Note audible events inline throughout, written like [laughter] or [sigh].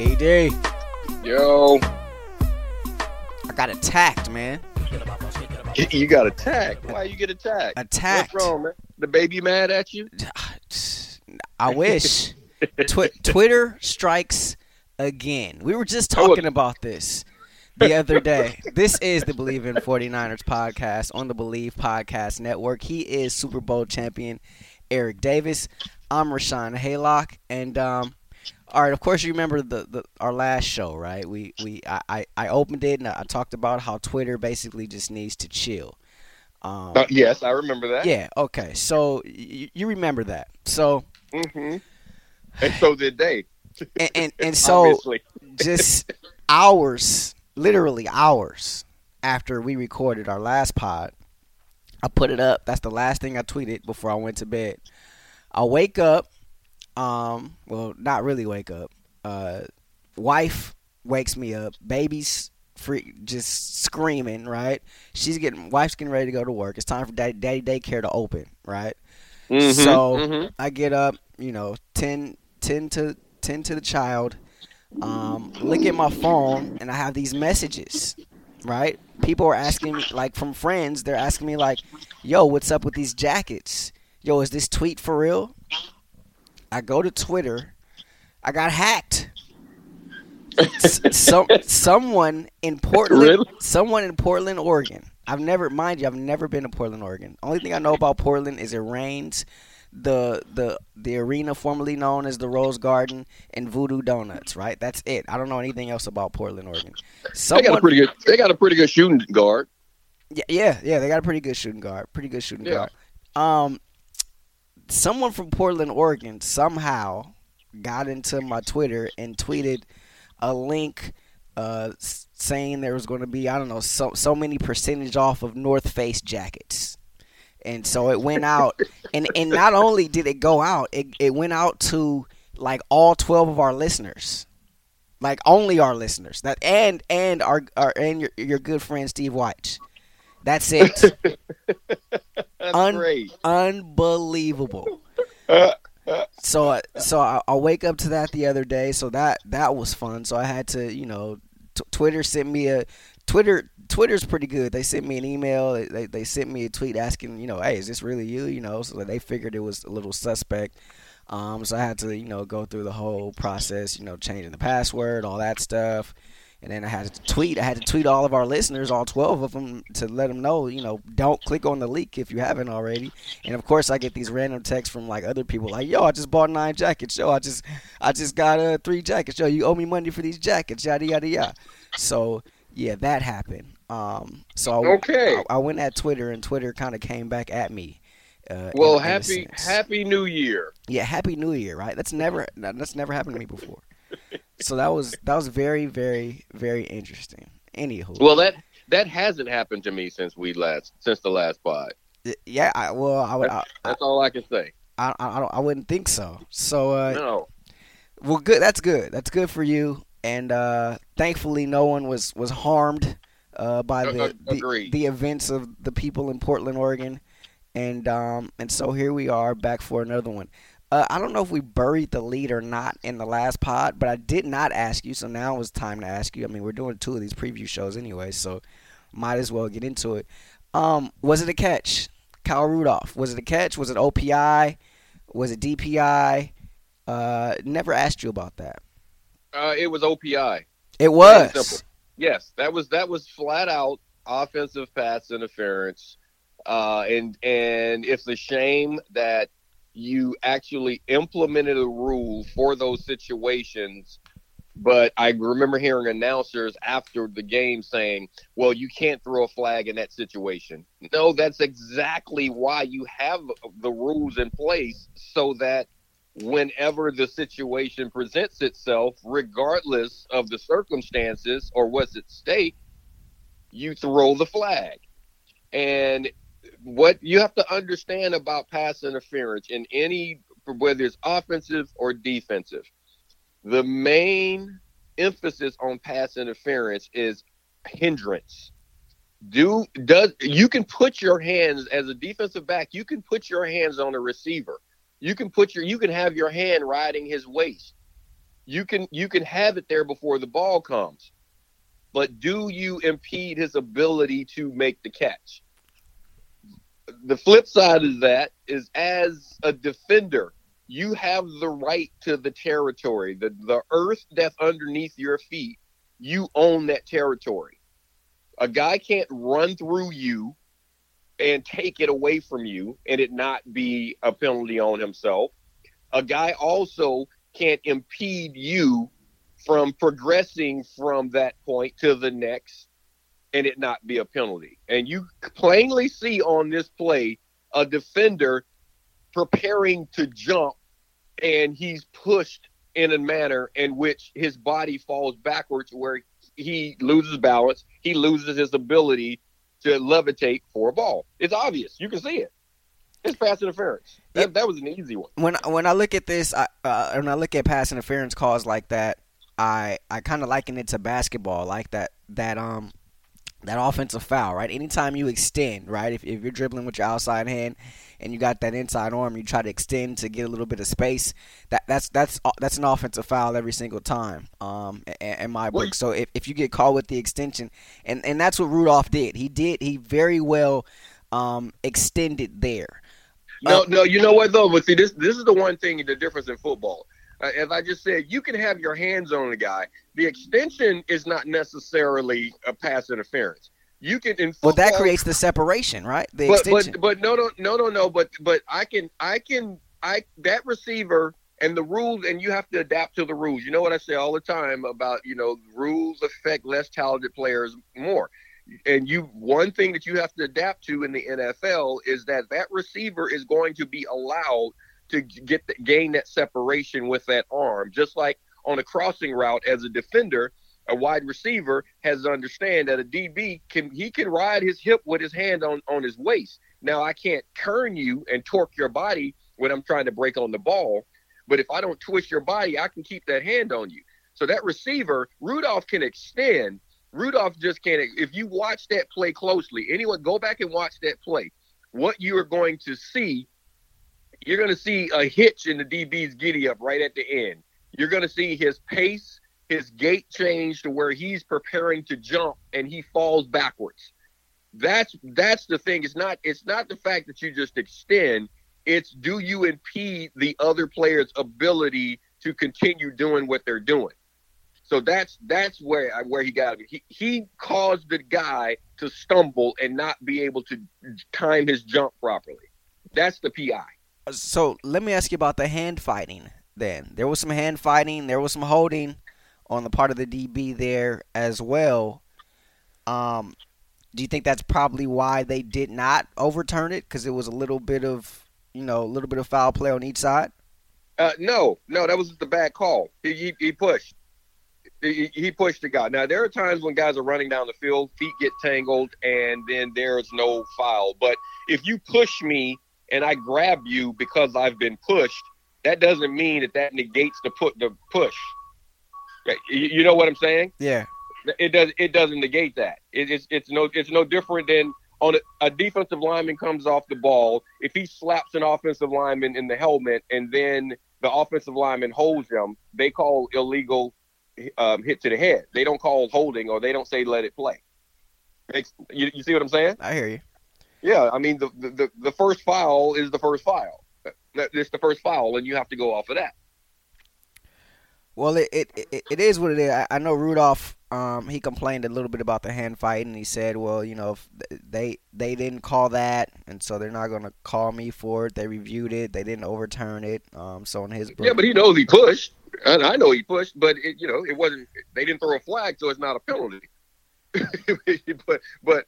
AD, Yo, I got attacked, man. you got attacked. Why you get attacked? Attacked. What's wrong, man? The baby mad at you? [sighs] I wish. Twi- Twitter strikes again. We were just talking about this the other day. This is the Bleav in 49ers podcast on the Bleav Podcast Network. He is Super Bowl champion Eric Davis. I'm Rashawn Haylock, and um, all right. Of course, you remember the, the our last show, right? We we I, I, opened it and I talked about how Twitter basically just needs to chill. Um, Uh, yes, I remember that. yeah. Okay. So y- you remember that. So Mm-hmm. And so did they. and and, [laughs] and so just [laughs] hours, literally hours after we recorded our last pod, I put it up. That's the last thing I tweeted before I went to bed. I wake up, um, well, not really wake up. Uh, wife wakes me up. Baby's free, just screaming. Right? She's getting, wife's getting ready to go to work. It's time for daddy, daddy daycare to open. Right? Mhm, So mhm. I get up, you know, 10, 10 to 10 to the child. Um, look at my phone, and I have these messages. Right? People are asking me, like from friends, they're asking me like, "Yo, what's up with these jackets? Yo, is this tweet for real?" I go to Twitter. I got hacked. [laughs] S- some someone in Portland, Really? someone in Portland, Oregon. I've never, mind you, I've never been to Portland, Oregon. Only thing I know about Portland is it rains, the the the arena formerly known as the Rose Garden, and Voodoo Donuts. Right, that's it. I don't know anything else about Portland, Oregon. They got a pretty good. They got a pretty good shooting guard. yeah, yeah, yeah, they got a pretty good shooting guard. Pretty good shooting Yeah. guard. Um, someone from Portland, Oregon, somehow got into my Twitter and tweeted a link uh, saying there was going to be I don't know so so many percentage off of North Face jackets. And so it went out, [laughs] and, and not only did it go out, it, it went out to like all twelve of our listeners, like only our listeners. That and and our, our and your your good friend Steve White. That's [laughs] it. That's Un- great. Unbelievable. [laughs] So I- so I, I wake up to that the other day. So that that was fun. So I had to you know t- Twitter sent me a Twitter Twitter's pretty good. They sent me an email. They, they they sent me a tweet asking you know hey is this really you you know so they figured it was a little suspect. Um, so I had to you know go through the whole process you know changing the password all that stuff. And then I had to tweet. I had to tweet all of our listeners, all twelve of them, to let them know, you know, don't click on the link if you haven't already. And of course, I get these random texts from like other people, like, "Yo, I just bought nine jackets. Yo, I just, I just got uh, three jackets. Yo, you owe me money for these jackets. Yada yada yada." So yeah, that happened. Um, so I, Okay. I, I went at Twitter, and Twitter kind of came back at me. Uh, well, in- in happy sense. Happy New Year. Yeah, Happy New Year, right? That's never that's never happened to me before. So that was that was very very very interesting. Anywho, Well, that that hasn't happened to me since we last since the last pod. yeah, I, well, I would I, That's all I can say. I, I, I don't I wouldn't think so. So uh, No. well, good. That's good. That's good for you. And uh, thankfully, no one was was harmed uh, by the, the the events of the people in Portland, Oregon. And um, and so here we are back for another one. Uh, I don't know if we buried the lead or not in the last pod, but I did not ask you, so now it's time to ask you. I mean, we're doing two of these preview shows anyway, so might as well get into it. Um, was it a catch, Kyle Rudolph? Was it a catch? Was it OPI? Was it DPI? Uh, never asked you about that. Uh, it was OPI. It was. Yes, that was that was flat out offensive pass interference, uh, and and it's a shame that you actually implemented a rule for those situations. But I remember hearing announcers after the game saying, "Well, you can't throw a flag in that situation." No, that's exactly why you have the rules in place so that whenever the situation presents itself, regardless of the circumstances or what's at stake, you throw the flag. And what you have to understand about pass interference in any, whether it's offensive or defensive, the main emphasis on pass interference is hindrance. Do does you can put your hands as a defensive back, you can put your hands on a receiver you can put your you can have your hand riding his waist You can you can have it there before the ball comes, but do you impede his ability to make the catch? The flip side of that is as a defender, you have the right to the territory. The the earth that's underneath your feet, you own that territory. A guy can't run through you and take it away from you and it not be a penalty on himself. A guy also can't impede you from progressing from that point to the next and it not be a penalty. And you plainly see on this play a defender preparing to jump and he's pushed in a manner in which his body falls backwards where he loses balance, he loses his ability to levitate for a ball. It's obvious. You can see it. It's pass interference. That, that was an easy one. When when I look at this, I, uh, when I look at pass interference calls like that, I I kind of liken it to basketball, like that that um that offensive foul, right? Anytime you extend, right? If, if you're dribbling with your outside hand and you got that inside arm, you try to extend to get a little bit of space. That that's that's that's an offensive foul every single time. Um, in, in my book. So if, if you get caught with the extension, and and that's what Rudolph did. He did. He very well um, extended there. No, uh, no. You know what though? But see, this this is the one thing the difference in football. Uh, as I just said, you can have your hands on a guy. The extension is not necessarily a pass interference. You can in football, well that creates the separation, right? The but, extension. But but no no no no no. But but I can I can I that receiver and the rules and you have to adapt to the rules. You know what I say all the time about you know rules affect less talented players more. And you one thing that you have to adapt to in the NFL is that that receiver is going to be allowed to get the, gain that separation with that arm. Just like on a crossing route as a defender, a wide receiver has to understand that a DB can he can ride his hip with his hand on on his waist. Now I can't turn you and torque your body when I'm trying to break on the ball, but if I don't twist your body, I can keep that hand on you. So that receiver, Rudolph can extend. Rudolph just can't. If you watch that play closely, anyone go back and watch that play. What you are going to see you're going to see a hitch in the DB's giddy up right at the end. You're going to see his pace, his gait change to where he's preparing to jump and he falls backwards. That's that's the thing. It's not it's not the fact that you just extend. It's do you impede the other player's ability to continue doing what they're doing. So that's that's where where he got it. He he caused the guy to stumble and not be able to time his jump properly. That's the PI so let me ask you about the hand fighting. Then there was some hand fighting. There was some holding on the part of the DB there as well. Um, do you think that's probably why they did not overturn it? Because it was a little bit of you know a little bit of foul play on each side. Uh, no, no, that was just a bad call. He, he, he pushed. He, he, pushed the guy. Now there are times when guys are running down the field, feet get tangled, and then there's no foul. But if you push me and I grab you because I've been pushed, that doesn't mean that that negates the put the push. You know what I'm saying? Yeah. It does. It doesn't negate that. It, it's it's no it's no different than on a, a, defensive lineman comes off the ball. If he slaps an offensive lineman in the helmet and then the offensive lineman holds him, they call illegal um, hit to the head. They don't call holding or they don't say let it play. You, you see what I'm saying? I hear you. Yeah, I mean the the, the first file is the first file. It's the first file, and you have to go off of that. Well, it it, it, it is what it is. I, I know Rudolph. Um, he complained a little bit about the hand fight, and he said, "Well, you know, they they didn't call that, and so they're not going to call me for it. They reviewed it. They didn't overturn it. Um, so in his book, yeah, but he knows he pushed. And I know he pushed, but it, you know, it wasn't. They didn't throw a flag, so it's not a penalty. [laughs] but but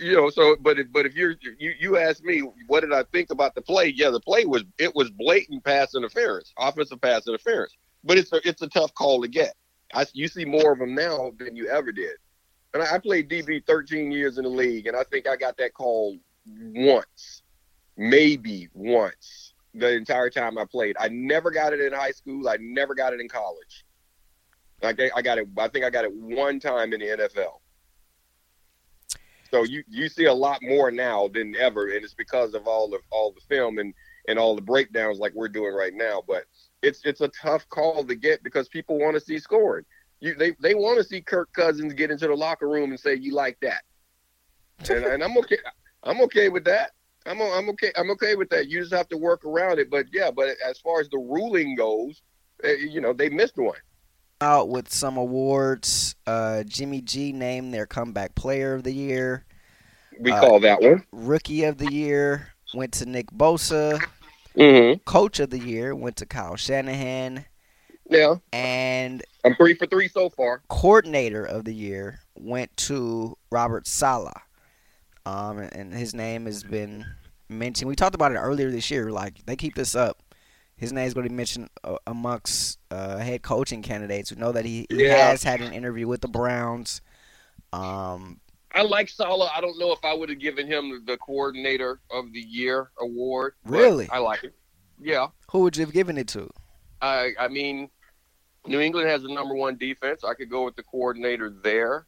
you know so but if, but if you're you you ask me what did I think about the play? Yeah, the play was it was blatant pass interference, offensive pass interference. But it's a it's a tough call to get. I you see more of them now than you ever did. And I, I played DB 13 years in the league, and I think I got that call once, maybe once the entire time I played. I never got it in high school. I never got it in college. I, I got it. I think I got it one time in the NFL. So you you see a lot more now than ever, and it's because of all the all the film and and all the breakdowns like we're doing right now. But it's it's a tough call to get because people want to see scoring. You they they want to see Kirk Cousins get into the locker room and say you like that, and, and I'm okay. I'm okay with that. I'm I'm okay. I'm okay with that. You just have to work around it. But yeah, but as far as the ruling goes, eh, you know they missed one. Out with some awards. Uh, Jimmy G named their comeback player of the year. We uh, call that one rookie of the year. Went to Nick Bosa. Mm-hmm. Coach of the year went to Kyle Shanahan. Yeah. And I'm three for three so far. Coordinator of the year went to Robert Saleh. Um, and his name has been mentioned. We talked about it earlier this year. Like they keep this up, his name is going to be mentioned uh, amongst uh, head coaching candidates. We know that he, he yeah. has had an interview with the Browns. Um, I like Saleh. I don't know if I would have given him the coordinator of the year award. Really, I like it. Yeah. Who would you have given it to? I I mean, New England has the number one defense. I could go with the coordinator there.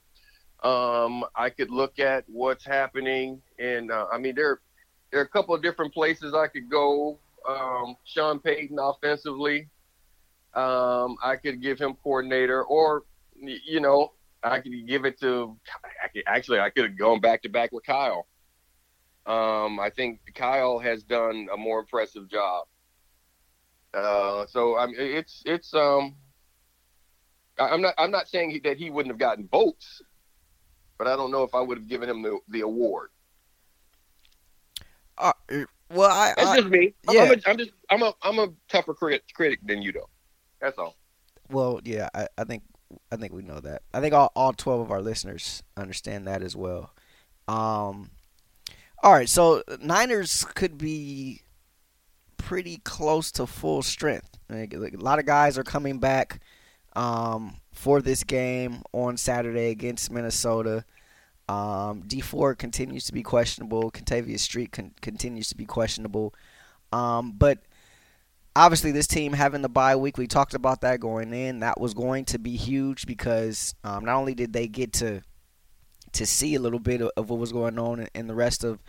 Um, I could look at what's happening, and uh, I mean there there are a couple of different places I could go. Um, Sean Payton offensively, um, I could give him coordinator, or you know I could give it to. I could, actually, I could have gone back to back with Kyle. Um, I think Kyle has done a more impressive job. Uh, so I'm it's it's um I'm not I'm not saying that he wouldn't have gotten votes, but I don't know if I would have given him the the award. Uh, well, I that's I, just me. I'm, yeah. I'm, a, I'm just I'm a I'm a tougher critic critic than you though. That's all. Well, yeah, I, I think I think we know that. I think all, all 12 of our listeners understand that as well. Um, all right, so Niners could be pretty close to full strength. Like, a lot of guys are coming back um, for this game on Saturday against Minnesota. Um, Dee Ford continues to be questionable. Kentavius Street con- continues to be questionable. Um, but obviously this team having the bye week, we talked about that going in. That was going to be huge because um, not only did they get to to see a little bit of, of what was going on in, in the rest of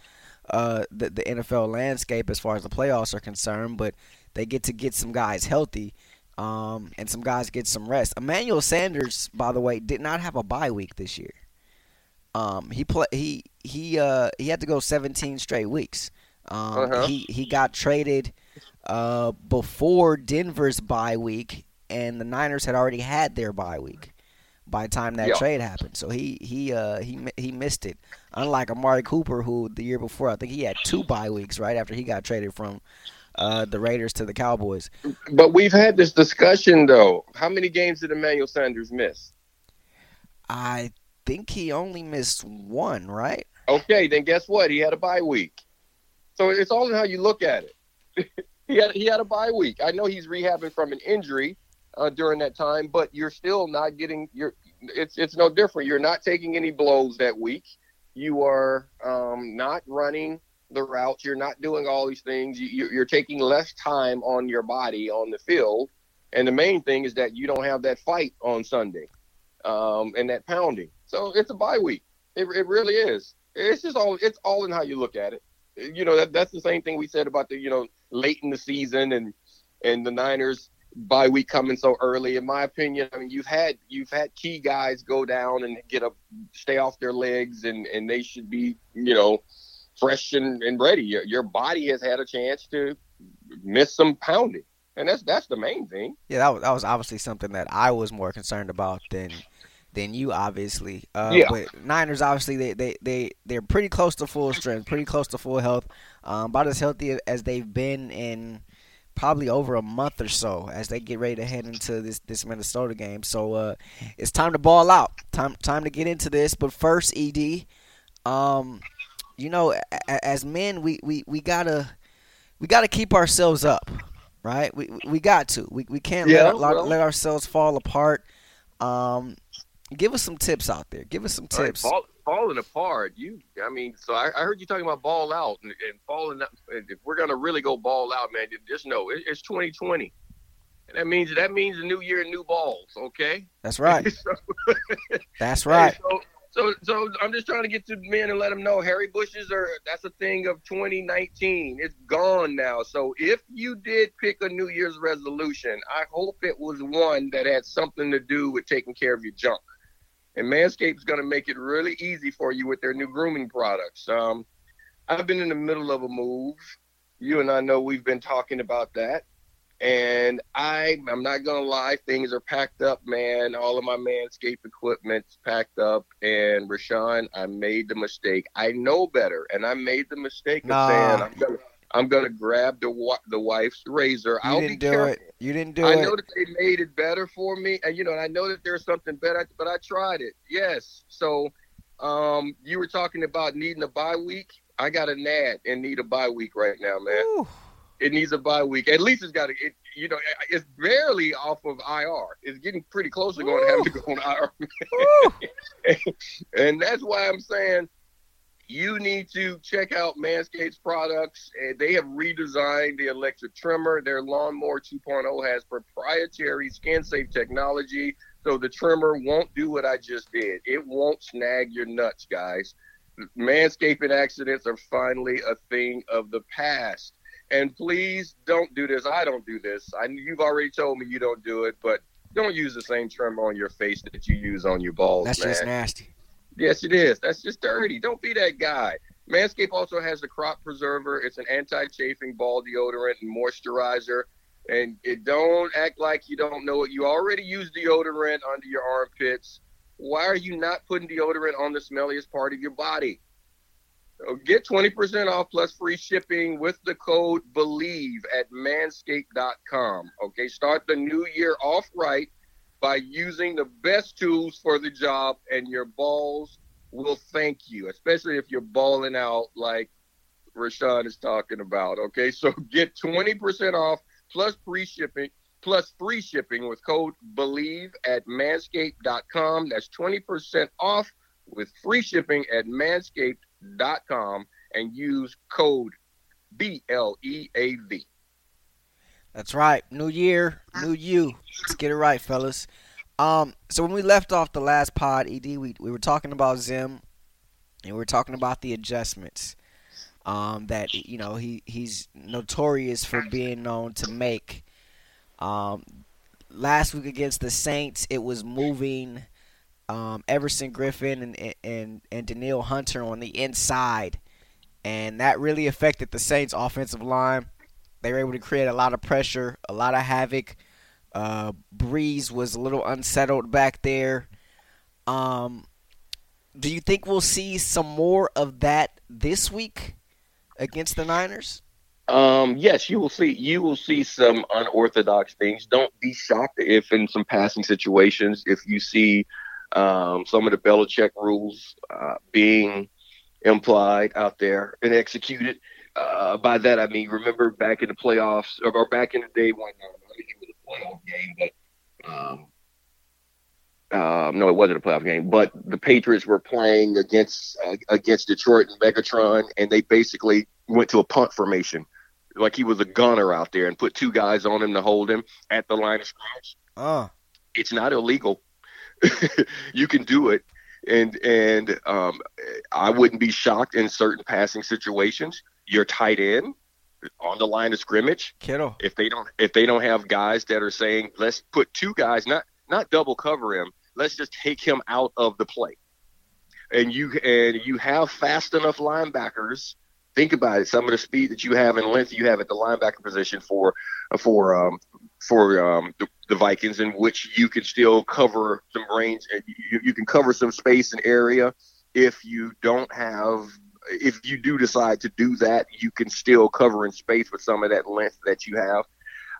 uh, the, the NFL landscape as far as the playoffs are concerned, but they get to get some guys healthy. Um, and some guys get some rest. Emmanuel Sanders, by the way, did not have a bye week this year. Um, he play he he uh he had to go 17 straight weeks. Um, uh-huh. he he got traded uh, before Denver's bye week, and the Niners had already had their bye week by the time that trade happened. So he he uh, he he missed it. Unlike Amari Cooper, who the year before I think he had two bye weeks right after he got traded from uh, the Raiders to the Cowboys. But we've had this discussion though. How many games did Emmanuel Sanders miss? I think he only missed one, right? Okay, then guess what? He had a bye week. So it's all in how you look at it. [laughs] he had he had a bye week. I know he's rehabbing from an injury uh, during that time, but you're still not getting your. It's it's no different. You're not taking any blows that week. You are um, not running the routes. You're not doing all these things. You, you're taking less time on your body on the field, and the main thing is that you don't have that fight on Sunday, um, and that pounding. So it's a bye week. It, it really is. It's just all it's all in how you look at it. You know that that's the same thing we said about the you know late in the season and and the Niners bye week coming so early. In my opinion, I mean you've had you've had key guys go down and get a stay off their legs and and they should be you know fresh and, and ready. Your, your body has had a chance to miss some pounding, and that's that's the main thing. Yeah, that was, that was obviously something that I was more concerned about than than you obviously. Uh, yeah. But Niners obviously they they they they're pretty close to full strength, pretty close to full health, um, about as healthy as they've been in probably over a month or so as they get ready to head into this this Minnesota game. So uh, it's time to ball out. Time time to get into this. But first, Ed, um, you know, as men, we, we, we gotta we gotta keep ourselves up, right? We we got to. We we can't yeah, let, well. let ourselves fall apart. Um, give us some tips out there. Give us some tips. Right, fall, falling apart. You, I mean, so I, I, heard you talking about ball out and, and falling. If we're gonna really go ball out, man, just know it, it's 2020. And that means that means a new year, and new balls. Okay. That's right. [laughs] so, That's [laughs] right. so, So, so I'm just trying to get to men and let them know Harry Bushes are that's a thing of 2019. It's gone now. So, if you did pick a New Year's resolution, I hope it was one that had something to do with taking care of your junk. And Manscaped's going to make it really easy for you with their new grooming products. Um, I've been in the middle of a move. You and I know we've been talking about that. And I, I'm not gonna lie, things are packed up, man. All of my Manscaped equipment's packed up. And Rashawn, I made the mistake. I know better, and I made the mistake Nah. of saying I'm gonna, I'm gonna grab the wa- the wife's razor. You I'll didn't be do careful. it. You didn't do I it. I know that they made it better for me, and you know, and I know that there's something better, but I tried it. Yes. So, um, you were talking about needing a bye week. I got a NAD and need a bye week right now, man. It needs a bye week. At least it's got to. It, you know, it's barely off of IR. It's getting pretty close to going to have to go on IR, [laughs] and that's why I'm saying you need to check out Manscaped's products. Uh, they have redesigned the electric trimmer. Their lawnmower 2.0 has proprietary skin-safe technology, so the trimmer won't do what I just did. It won't snag your nuts, guys. Manscaping accidents are finally a thing of the past. And please don't do this. I don't do this. I you've already told me you don't do it, but don't use the same trimmer on your face that you use on your balls, That's man. just nasty. Yes, it is. That's just dirty. Don't be that guy. Manscaped also has the crop preserver. It's an anti-chafing ball deodorant and moisturizer. And it don't act like you don't know it. You already use deodorant under your armpits. Why are you not putting deodorant on the smelliest part of your body? So get 20% off plus free shipping with the code BLEAV at manscaped.com. Okay, start the new year off right by using the best tools for the job, and your balls will thank you, especially if you're balling out like Rashawn is talking about. Okay, so [laughs] get 20% off plus free shipping. Plus free shipping with code BLEAV at manscaped.com. That's 20% off with free shipping at manscaped.com and use code B L E A V. That's right. New year, new you. Let's get it right, fellas. Um, so when we left off the last pod, Ed, we we were talking about Zim, and we were talking about the adjustments. Um, that you know he he's notorious for being known to make. Um, last week against the Saints, it was moving um, Everson Griffen and and and Danielle Hunter on the inside, and that really affected the Saints' offensive line. They were able to create a lot of pressure, a lot of havoc. Uh, Brees was a little unsettled back there. Um, do you think we'll see some more of that this week against the Niners? Um, yes, you will see. You will see some unorthodox things. Don't be shocked if, in some passing situations, if you see um, some of the Belichick rules uh, being implied out there and executed. Uh, by that I mean, remember back in the playoffs or, back in the day when playoff game, but um, um, no, it wasn't a playoff game, but the Patriots were playing against uh, against Detroit and Megatron, and they basically went to a punt formation, like he was a gunner out there, and put two guys on him to hold him at the line of scrimmage. Uh, It's not illegal. [laughs] you can do it, and and um, I wouldn't be shocked in certain passing situations. You're tight end on the line of scrimmage. Kittle. if they don't if they don't have guys that are saying let's put two guys not not double cover him let's just take him out of the play. And you and you have fast enough linebackers. Think about it. Some of the speed that you have and length you have at the linebacker position for for um for um the, the Vikings in which you can still cover some range and you, you can cover some space and area if you don't have if you do decide to do that, you can still cover in space with some of that length that you have.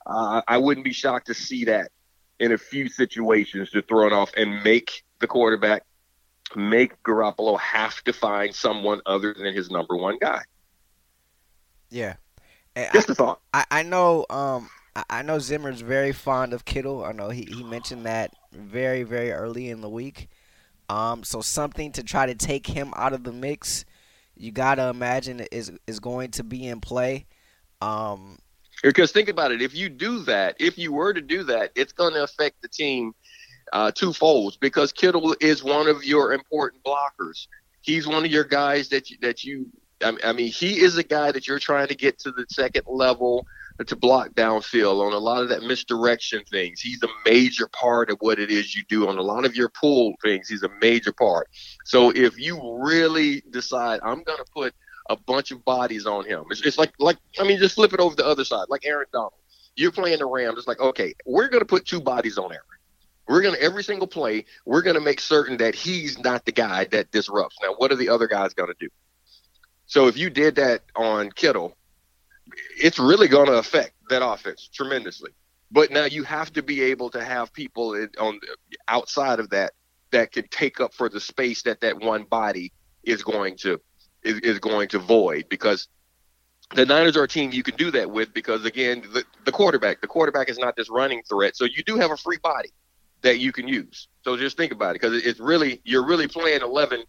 Uh, I wouldn't be shocked to see that in a few situations to throw it off and make the quarterback make Garoppolo have to find someone other than his number one guy. Yeah. And I- Just a thought. I, I know um I- I know Zimmer's very fond of Kittle. I know he, he mentioned that very, very early in the week. Um so something to try to take him out of the mix, you gotta imagine is is going to be in play. Um Because think about it, if you do that, if you were to do that, it's going to affect the team uh, twofold because Kittle is one of your important blockers. He's one of your guys that you, that you. I mean, he is a guy that you're trying to get to the second level to block downfield on a lot of that misdirection things. He's a major part of what it is you do on a lot of your pull things. He's a major part. So if you really decide I'm going to put a bunch of bodies on him, it's, it's like like I mean, just flip it over the other side, like Aaron Donald. You're playing the Rams. It's like okay, we're going to put two bodies on Aaron. We're going to every single play. We're going to make certain that he's not the guy that disrupts. Now, what are the other guys going to do? So if you did that on Kittle, it's really going to affect that offense tremendously. But now you have to be able to have people on outside of that that can take up for the space that that one body is going to is, is going to void because the Niners are a team you can do that with because again the, the quarterback the quarterback is not this running threat so you do have a free body that you can use so just think about it because it's really you're really playing 11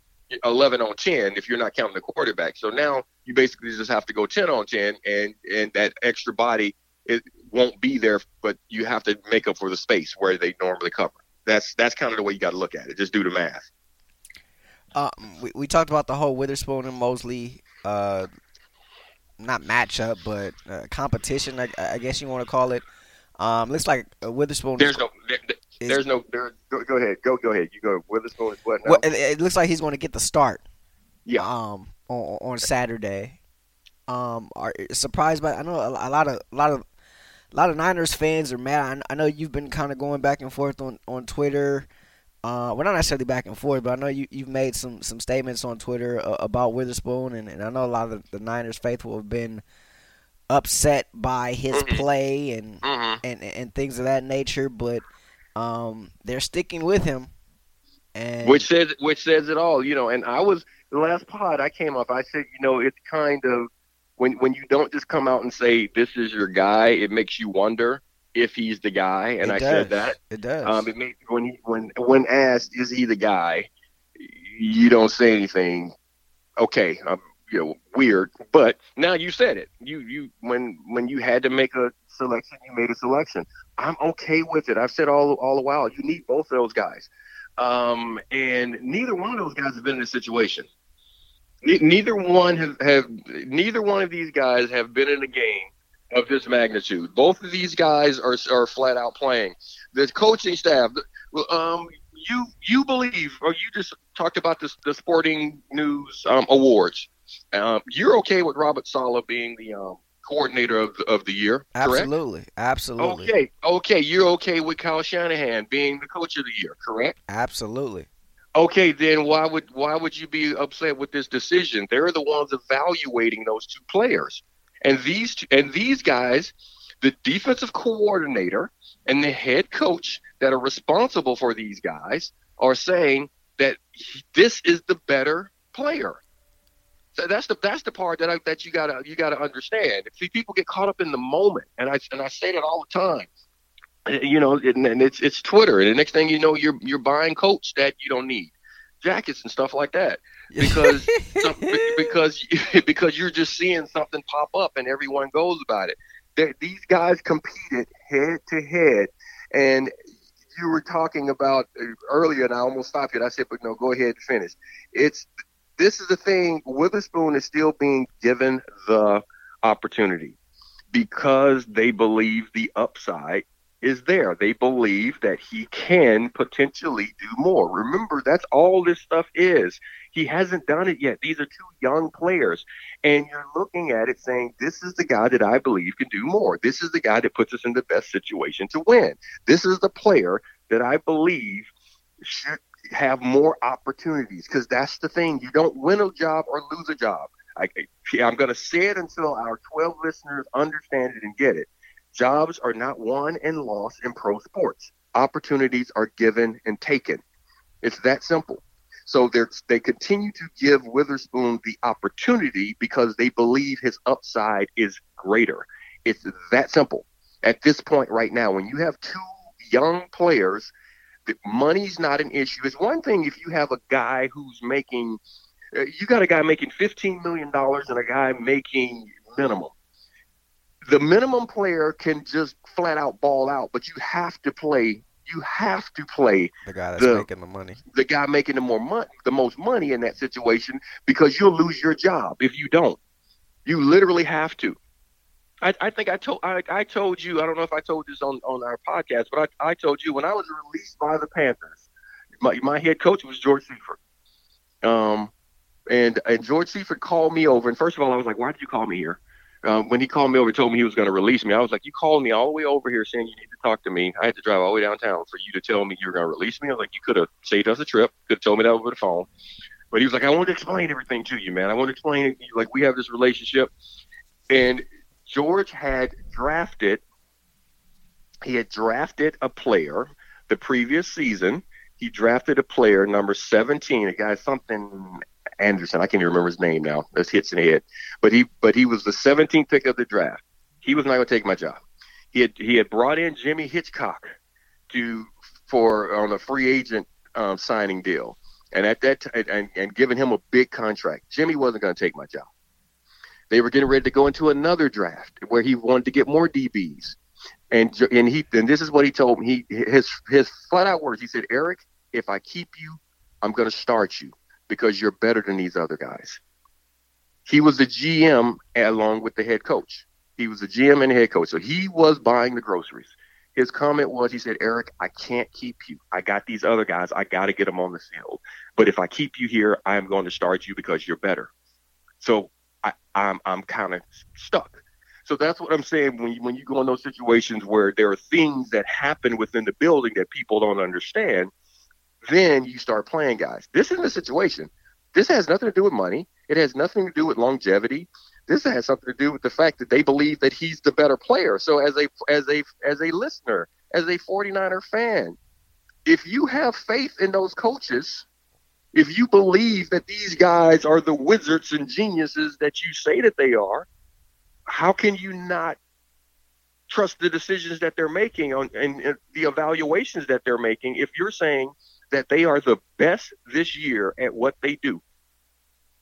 11 on 10 if you're not counting the quarterback. So now you basically just have to go 10 on 10 and and that extra body it won't be there but you have to make up for the space where they normally cover. That's that's kind of the way you got to look at it. Just do the math. Uh, we, we talked about the whole Witherspoon and Mosley uh, not matchup, but uh, competition. I, I, guess you want to call it. Um, looks like Witherspoon. There's no there, is, There's no. There, go, go, ahead. Go. Go ahead. You go. Witherspoon is what now? Well, it, it, looks like he's going to get the start. Yeah. Um. On, on Saturday. Um. Are surprised by? I know a, a lot of a lot of a lot of Niners fans are mad. I, I know you've been kind of going back and forth on on Twitter. Uh, well, not necessarily back and forth, but I know you you've made some some statements on Twitter uh, about Witherspoon, and, and I know a lot of the, the Niners faithful have been upset by his mm-hmm. play and, mm-hmm. and and things of that nature. But um, they're sticking with him, and which says which says it all, you know. And I was the last pod I came off. I said, you know, it's kind of when when you don't just come out and say this is your guy, it makes you wonder if he's the guy. And I does. said that it does. Um, it makes when he when when asked is he the guy, you don't say anything. Okay, um, you know, weird. But now you said it. You you when when you had to make a selection, you made a selection. I'm okay with it. I've said all all the while, you need both of those guys. Um, and neither one of those guys have been in this situation. neither one have, have neither one of these guys have been in a game of this magnitude. Both of these guys are are flat out playing. The coaching staff, um, you you believe, or you just talked about this, the sporting news um, awards. Um, you're okay with Robert Saleh being the um, coordinator of the, of the year. Correct? Absolutely, absolutely. Okay, okay. You're okay with Kyle Shanahan being the coach of the year, correct? Absolutely. Okay, then why would why would you be upset with this decision? They're the ones evaluating those two players, and these two, and these guys, the defensive coordinator and the head coach that are responsible for these guys, are saying that this is the better player. So that's the that's the part that I, that you gotta you gotta understand. See, people get caught up in the moment, and I and I say that all the time. Eh, you know, and, and it's it's Twitter, and the next thing you know, you're you're buying coats that you don't need, jackets and stuff like that, because [laughs] some, because [laughs] because you're just seeing something pop up, and everyone goes about it. They're, these guys competed head to head, and you were talking about uh, earlier, and I almost stopped it. I said, but no, go ahead and finish. It's this is the thing. Witherspoon is still being given the opportunity because they believe the upside is there. They believe that he can potentially do more. Remember, that's all this stuff is. He hasn't done it yet. These are two young players. And you're looking at it saying, this is the guy that I believe can do more. This is the guy that puts us in the best situation to win. This is the player that I believe should have more opportunities because that's the thing. You don't win a job or lose a job. I, I'm going to say it until our 12 listeners understand it and get it. Jobs are not won and lost in pro sports. Opportunities are given and taken. It's that simple. So they continue to give Witherspoon the opportunity because they believe his upside is greater. It's that simple. At this point right now, when you have two young players money's not an issue. It's one thing if you have a guy who's making, uh, you got a guy making $15 million and a guy making minimum. The minimum player can just flat out ball out, but you have to play You have to play the guy that's the- making the money. the guy making the more money, the most money in that situation, because you'll lose your job if you don't. You literally have to. I, I think I told I, I told you I don't know if I told this on, on our podcast, but I, I told you when I was released by the Panthers, my, my head coach was George Seifert. Um, and and George Seifert called me over, and first of all, I was like, "Why did you call me here?" Um, when he called me over, told me he was going to release me. I was like, "You called me all the way over here saying you need to talk to me. I had to drive all the way downtown for you to tell me you were going to release me." I was like, "You could have saved us a trip. Could have told me that over the phone." But he was like, "I want to explain everything to you, man. I want to explain it. Like we have this relationship." And George had drafted. He had drafted a player the previous season. He drafted a player number 17, a guy something Anderson. I can't even remember his name now. That's hits in the head. But he but he was the 17th pick of the draft. He was not going to take my job. He had he had brought in Jimmy Hitchcock to for on a free agent um, signing deal, and at that t- and and giving him a big contract. Jimmy wasn't going to take my job. They were getting ready to go into another draft where he wanted to get more DBs, and and he and this is what he told me. He his his flat out words. He said, Eric, if I keep you, I'm going to start you because you're better than these other guys. He was the GM along with the head coach. He was the GM and the head coach. So he was buying the groceries. His comment was, he said, Eric, I can't keep you. I got these other guys. I got to get them on the field. But if I keep you here, I am going to start you because you're better. So I, I'm, I'm kind of stuck. So that's what I'm saying when you, when you go in those situations where there are things that happen within the building that people don't understand, then you start playing guys. This isn't a situation. This has nothing to do with money. It has nothing to do with longevity. This has something to do with the fact that they believe that he's the better player. So as a as a as a listener, as a 49er fan, if you have faith in those coaches, if you believe that these guys are the wizards and geniuses that you say that they are, how can you not trust the decisions that they're making on and, and the evaluations that they're making if you're saying that they are the best this year at what they do?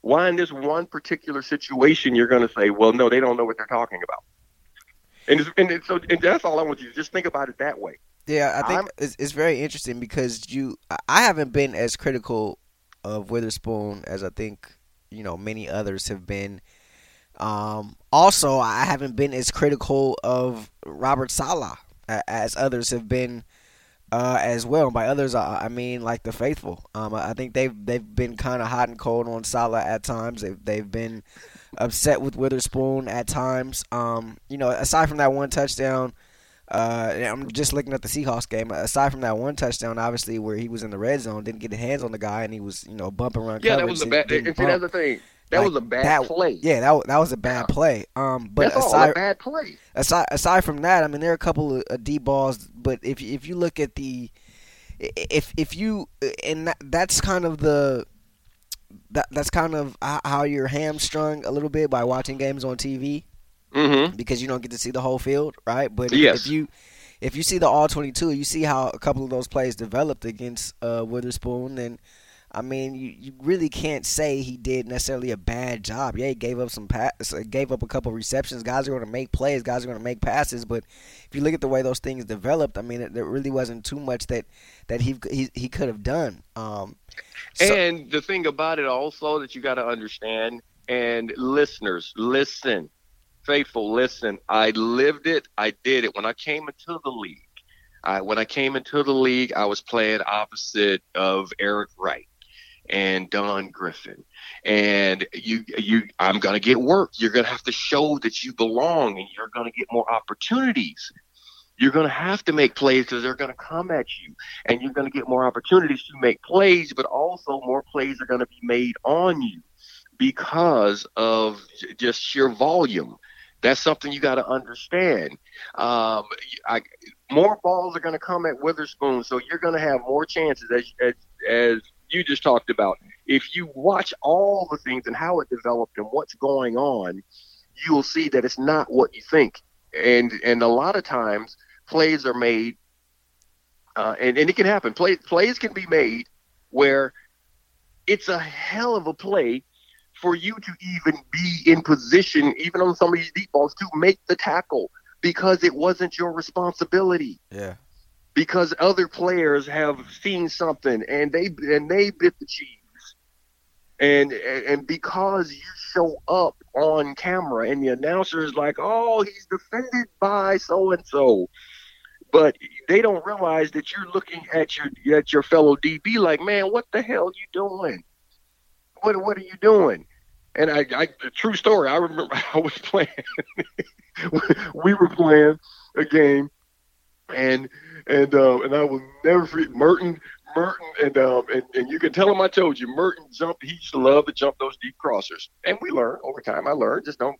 Why in this one particular situation you're going to say, well, no, they don't know what they're talking about? And, it's, and it's, so and that's all I want you to just think about it that way. Yeah, I think I'm- it's, it's very interesting because you, I- I haven't been as critical of Witherspoon as I think you know many others have been. Um, also, I haven't been as critical of Robert Saleh as others have been uh, as well. By others, I, I mean like the faithful. Um, I think they've they've been kind of hot and cold on Saleh at times. They've they've been upset with Witherspoon at times. Um, you know, aside from that one touchdown. Uh, I'm just looking at the Seahawks game. Aside from that one touchdown, obviously where he was in the red zone, didn't get his hands on the guy, and he was, you know, bumping run. Yeah, that was a bad. And see, that's the thing. That Like, was a bad that- play. Yeah, that that was a bad Yeah. play. Um, but that's aside a bad play. aside aside from that, I mean, there are a couple of uh, D balls, but if if you look at the if if you and that, that's kind of the that that's kind of how you're hamstrung a little bit by watching games on TV Mm-hmm. because you don't get to see the whole field, right? But Yes. if you if you see the all 22, you see how a couple of those plays developed against uh, Witherspoon, and I mean, you, you really can't say he did necessarily a bad job. Yeah, he gave up some pass, gave up a couple receptions. Guys are going to make plays. Guys are going to make passes. But if you look at the way those things developed, I mean, it, there really wasn't too much that that he he, he could have done. Um, so- And the thing about it also that you got to understand, and listeners, listen, faithful, listen. I lived it. I did it when I came into the league. I, when I came into the league, I was playing opposite of Eric Wright and Don Griffin. And you, you, I'm gonna get work. You're gonna have to show that you belong, and you're gonna get more opportunities. You're gonna have to make plays because they're gonna come at you and you're going to get more opportunities to make plays, but also more plays are going to be made on you because of just sheer volume. That's something you got to understand. Um, I, more balls are going to come at Witherspoon, so you're going to have more chances, as, as as you just talked about. If you watch all the things and how it developed and what's going on, you will see that it's not what you think. And and a lot of times plays are made uh, and, and it can happen. Play, plays can be made where it's a hell of a play for you to even be in position, even on some of these deep balls, to make the tackle because it wasn't your responsibility. yeah, because other players have seen something and they and they bit the cheese. And and because you show up on camera and the announcer is like, "Oh, he's defended by so and so." But they don't realize that you're looking at your at your fellow DB like, "Man, what the hell are you doing? What what are you doing?" And I, I true story. I remember [laughs] I was playing. [laughs] we were playing a game, and and uh, and I will never forget Merton. Merton and um and, and you can tell him I told you Merton jumped. He used to love to jump those deep crossers, and we learned over time. I learned just don't.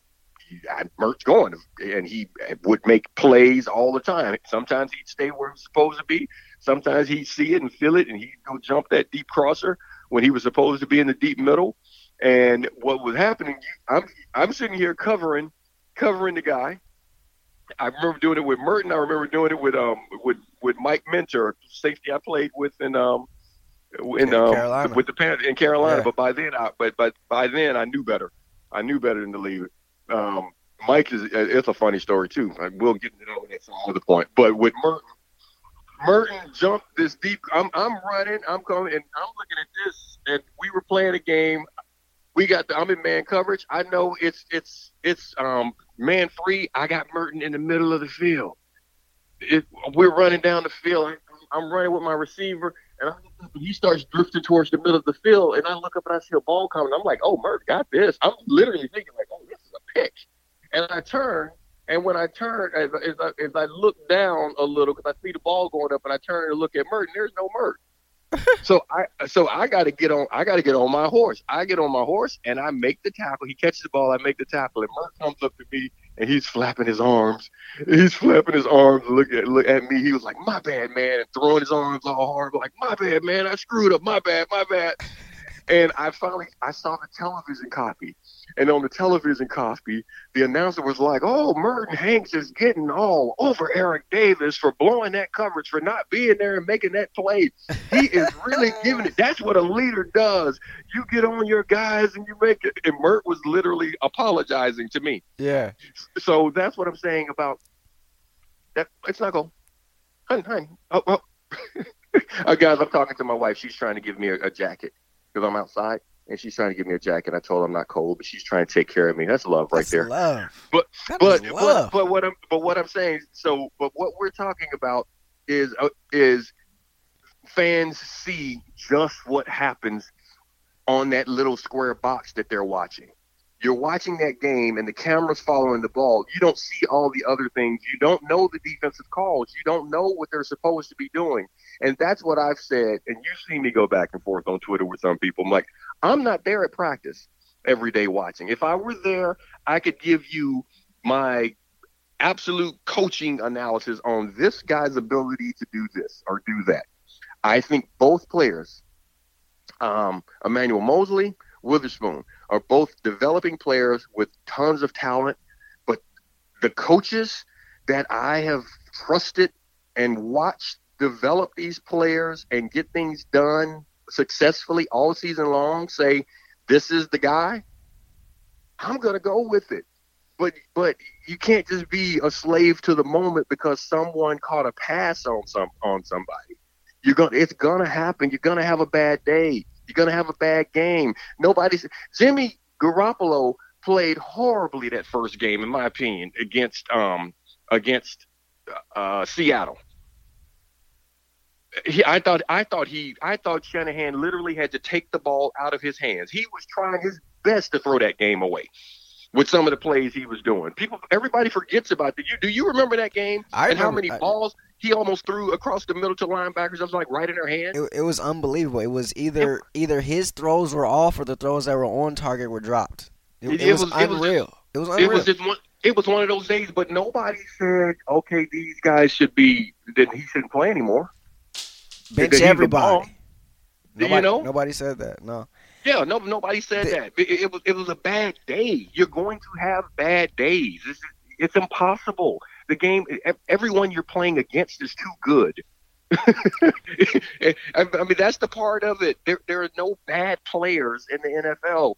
I, Mert's going, and he would make plays all the time. Sometimes he'd stay where he was supposed to be. Sometimes he'd see it and feel it, and he'd go jump that deep crosser when he was supposed to be in the deep middle. And what was happening? I'm I'm sitting here covering covering the guy. I remember doing it with Merton. I remember doing it with um with with Mike Minter, safety I played with in um in um Carolina. with the Panthers in Carolina. Yeah. But by then, I but but by then I knew better. I knew better than to leave it. Um, Mike is it's a funny story too. We'll get into that at some other point. But with Merton, Merton jumped this deep. I'm I'm running. I'm coming, and I'm looking at this. And we were playing a game we got the, I'm in man coverage. I know it's it's it's um man free. I got Merton in the middle of the field. It, we're running down the field. I, I'm running with my receiver, and I, he starts drifting towards the middle of the field. And I look up and I see a ball coming. I'm like, oh, Merton got this. I'm literally thinking like, oh, this is a pick. And I turn, and when I turn, as, as, I, as I look down a little, because I see the ball going up, and I turn and look at Merton, there's no Merton [laughs] so I so I got to get on I got to get on my horse. I get on my horse and I make the tackle. He catches the ball. I make the tackle. And Merck comes up to me and he's flapping his arms. He's flapping his arms. Look at look at me. He was like, "My bad, man," and throwing his arms all hard, like, "My bad, man. I screwed up. My bad. My bad." And I finally I saw the television copy and on the television copy, the announcer was like, "Oh, Merton Hanks is getting all over Eric Davis for blowing that coverage, for not being there and making that play. He is really giving it. That's what a leader does. You get on your guys and you make it." And Mert was literally apologizing to me. Yeah. So that's what I'm saying about that. It's not going. Honey, honey. Oh, oh. [laughs] uh, guys, I'm talking to my wife. She's trying to give me a, a jacket because I'm outside and she's trying to give me a jacket. I told her I'm not cold, but she's trying to take care of me. That's love right That's there. Love. But but, love. but but what I'm but what I'm saying. So but what we're talking about is uh, is fans see just what happens on that little square box that they're watching. You're watching that game and the camera's following the ball. You don't see all the other things. You don't know the defensive calls. You don't know what they're supposed to be doing. And that's what I've said. And you see me go back and forth on Twitter with some people. I'm like, I'm not there at practice every day watching. If I were there, I could give you my absolute coaching analysis on this guy's ability to do this or do that. I think both players, um, Emmanuel Moseley, Witherspoon, are both developing players with tons of talent. But the coaches that I have trusted and watched develop these players and get things done successfully all season long say this is the guy, I'm gonna go with it. But but you can't just be a slave to the moment because someone caught a pass on some on somebody. You're gonna it's gonna happen. You're gonna have a bad day. You're gonna have a bad game. Nobody's Jimmy Garoppolo played horribly that first game, in my opinion, against um against uh, Seattle he, I thought I thought he I thought Shanahan literally had to take the ball out of his hands. He was trying his best to throw that game away with some of the plays he was doing. People everybody forgets about that. You do you remember that game I and remember, how many I, balls he almost threw across the middle to linebackers? I was like right in their hand. It, it was unbelievable. It was either it, either his throws were off or the throws that were on target were dropped. It, it was, was, unreal. It was, unreal. It was just one. It was one of those days, but nobody said, "Okay, these guys should be." Then he shouldn't play anymore bench everybody. Nobody, you know? Nobody said that. No. Yeah, no, nobody said the, that. It, it, was it was a bad day. You're going to have bad days. It's, it's impossible. The game, everyone you're playing against is too good. [laughs] I mean, that's the part of it. There, there are no bad players in the NFL,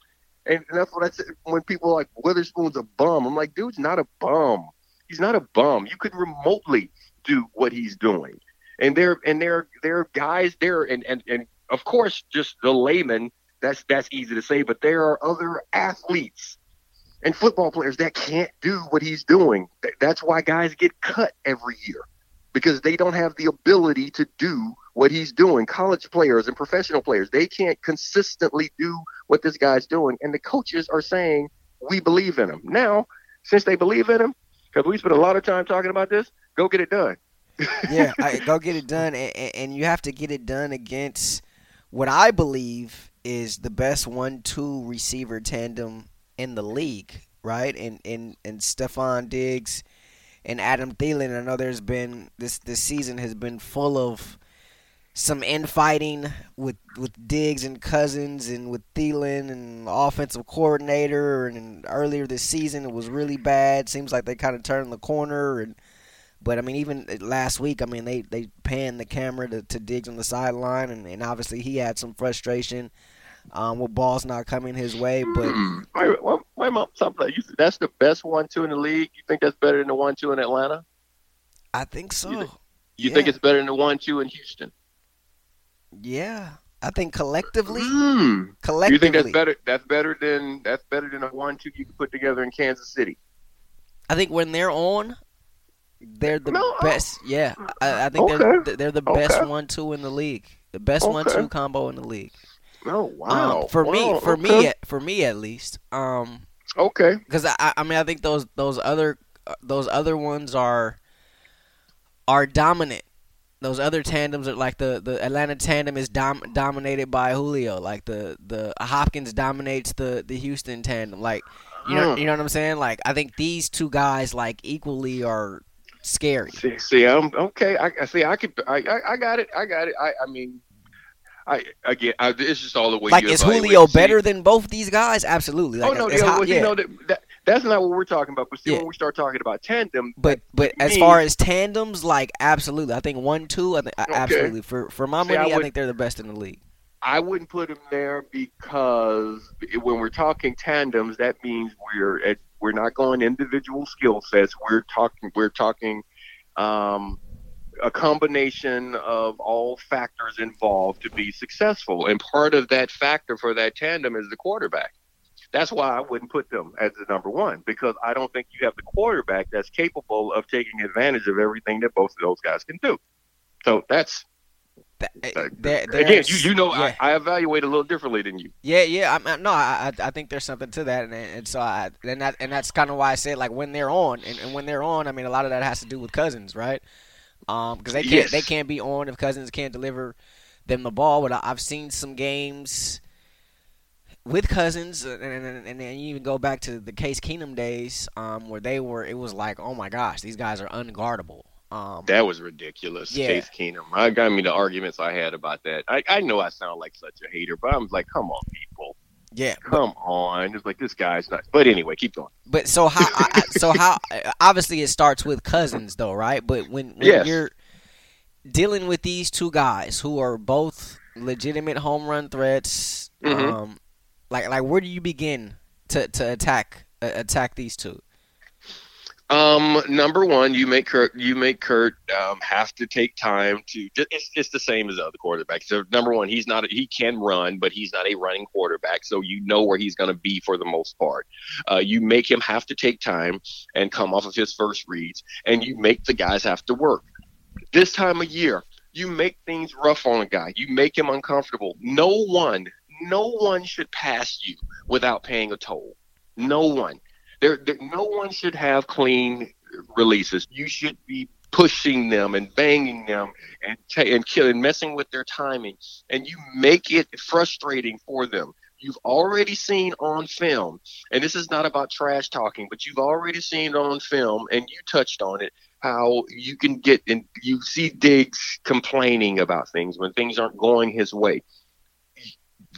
and that's what I said when people are like Witherspoon's a bum. I'm like, dude's not a bum. He's not a bum. You could remotely do what he's doing and they're and they're they're guys there, and and and of course, just the layman. That's that's easy to say, but there are other athletes and football players that can't do what he's doing. That's why guys get cut every year because they don't have the ability to do what he's doing. College players and professional players, they can't consistently do what this guy's doing. And the coaches are saying, we believe in him. Now, since they believe in him, because we spent a lot of time talking about this, go get it done. Yeah, [laughs] I, go get it done. And, and you have to get it done against what I believe is the best one-two receiver tandem in the league, right? And and and Stefon Diggs and Adam Thielen. I know there's been this this season has been full of some infighting with with Diggs and Cousins and with Thielen and offensive coordinator. And earlier this season, it was really bad. Seems like they kind of turned the corner. And but I mean, even last week, I mean, they they panned the camera to, to Diggs on the sideline, and, and obviously he had some frustration um, with balls not coming his way. But wait, wait, wait, wait something. That's the best one-two in the league. You think that's better than the one-two in Atlanta? I think so. You, think, you yeah. think it's better than the one-two in Houston? Yeah, I think collectively, mm. collectively, you think that's better? That's better than that's better than a one-two you can put together in Kansas City. I think when they're on, they're the no, best. Yeah, I, I think okay. they're they're the best okay. one-two in the league. The best okay. one-two combo in the league. Oh wow! Um, for wow. me, for me, for me at least. Um, okay. Because I, I mean, I think those those other uh, those other ones are are dominant. Those other tandems are like the, the Atlanta tandem is dom- dominated by Julio. Like the the Hopkins dominates the, the Houston tandem. Like you know you know what I'm saying. Like I think these two guys like equally are scary. See, see I'm okay. I see. I could. I, I, I got it. I got it. I, I mean, I again, I, it's just all the way. Like, is Julio better than both these guys? Absolutely. Like, oh no, yeah, well, yeah. you know that, that, that's not what we're talking about. But see, yeah. when we start talking about tandem, but but as far as tandems, like absolutely, I think one, two, I think okay. absolutely for for my see, money, I, I think they're the best in the league. I wouldn't put them there because when we're talking tandems, that means we're at, we're not going individual skill sets. We're talking we're talking um, a combination of all factors involved to be successful. And part of that factor for that tandem is the quarterback. That's why I wouldn't put them as the number one because I don't think you have the quarterback that's capable of taking advantage of everything that both of those guys can do. So that's there, again, you you know yeah. I, I, evaluate a little differently than you. Yeah, yeah. I, no, I I think there's something to that, and, and so I and that and that's kind of why I said like when they're on, and, and when they're on, I mean a lot of that has to do with Cousins, right? Um, because they can't yes. they can't be on if Cousins can't deliver them the ball. But I, have seen some games with Cousins, and, and, and then you even go back to the Case Keenum days, um, where they were. It was like, oh my gosh, these guys are unguardable. Um, that was ridiculous, yeah. Case Keenum. I got me the arguments I had about that. I, I know I sound like such a hater, but I'm like, come on, people. Yeah, come but, on. It's like this guy's not. But anyway, keep going. But so how? I, so how? [laughs] Obviously, it starts with Cousins, though, right? But when, when yes. you're dealing with these two guys who are both legitimate home run threats, mm-hmm. um, like like where do you begin to to attack uh, attack these two? Um, number one, you make Kirk, you make Kirk um, have to take time to. It's, the same as the other quarterbacks. So number one, he's not. He can run, but he's not a running quarterback. So you know where he's going to be for the most part. Uh, you make him have to take time and come off of his first reads, and you make the guys have to work. This time of year, you make things rough on a guy. You make him uncomfortable. No one, no one should pass you without paying a toll. No one there, there, no one should have clean releases. You should be pushing them and banging them and t- and killing, messing with their timing, and you make it frustrating for them. You've already seen on film, and this is not about trash talking, but you've already seen on film, and you touched on it, how you can get and you see Diggs complaining about things when things aren't going his way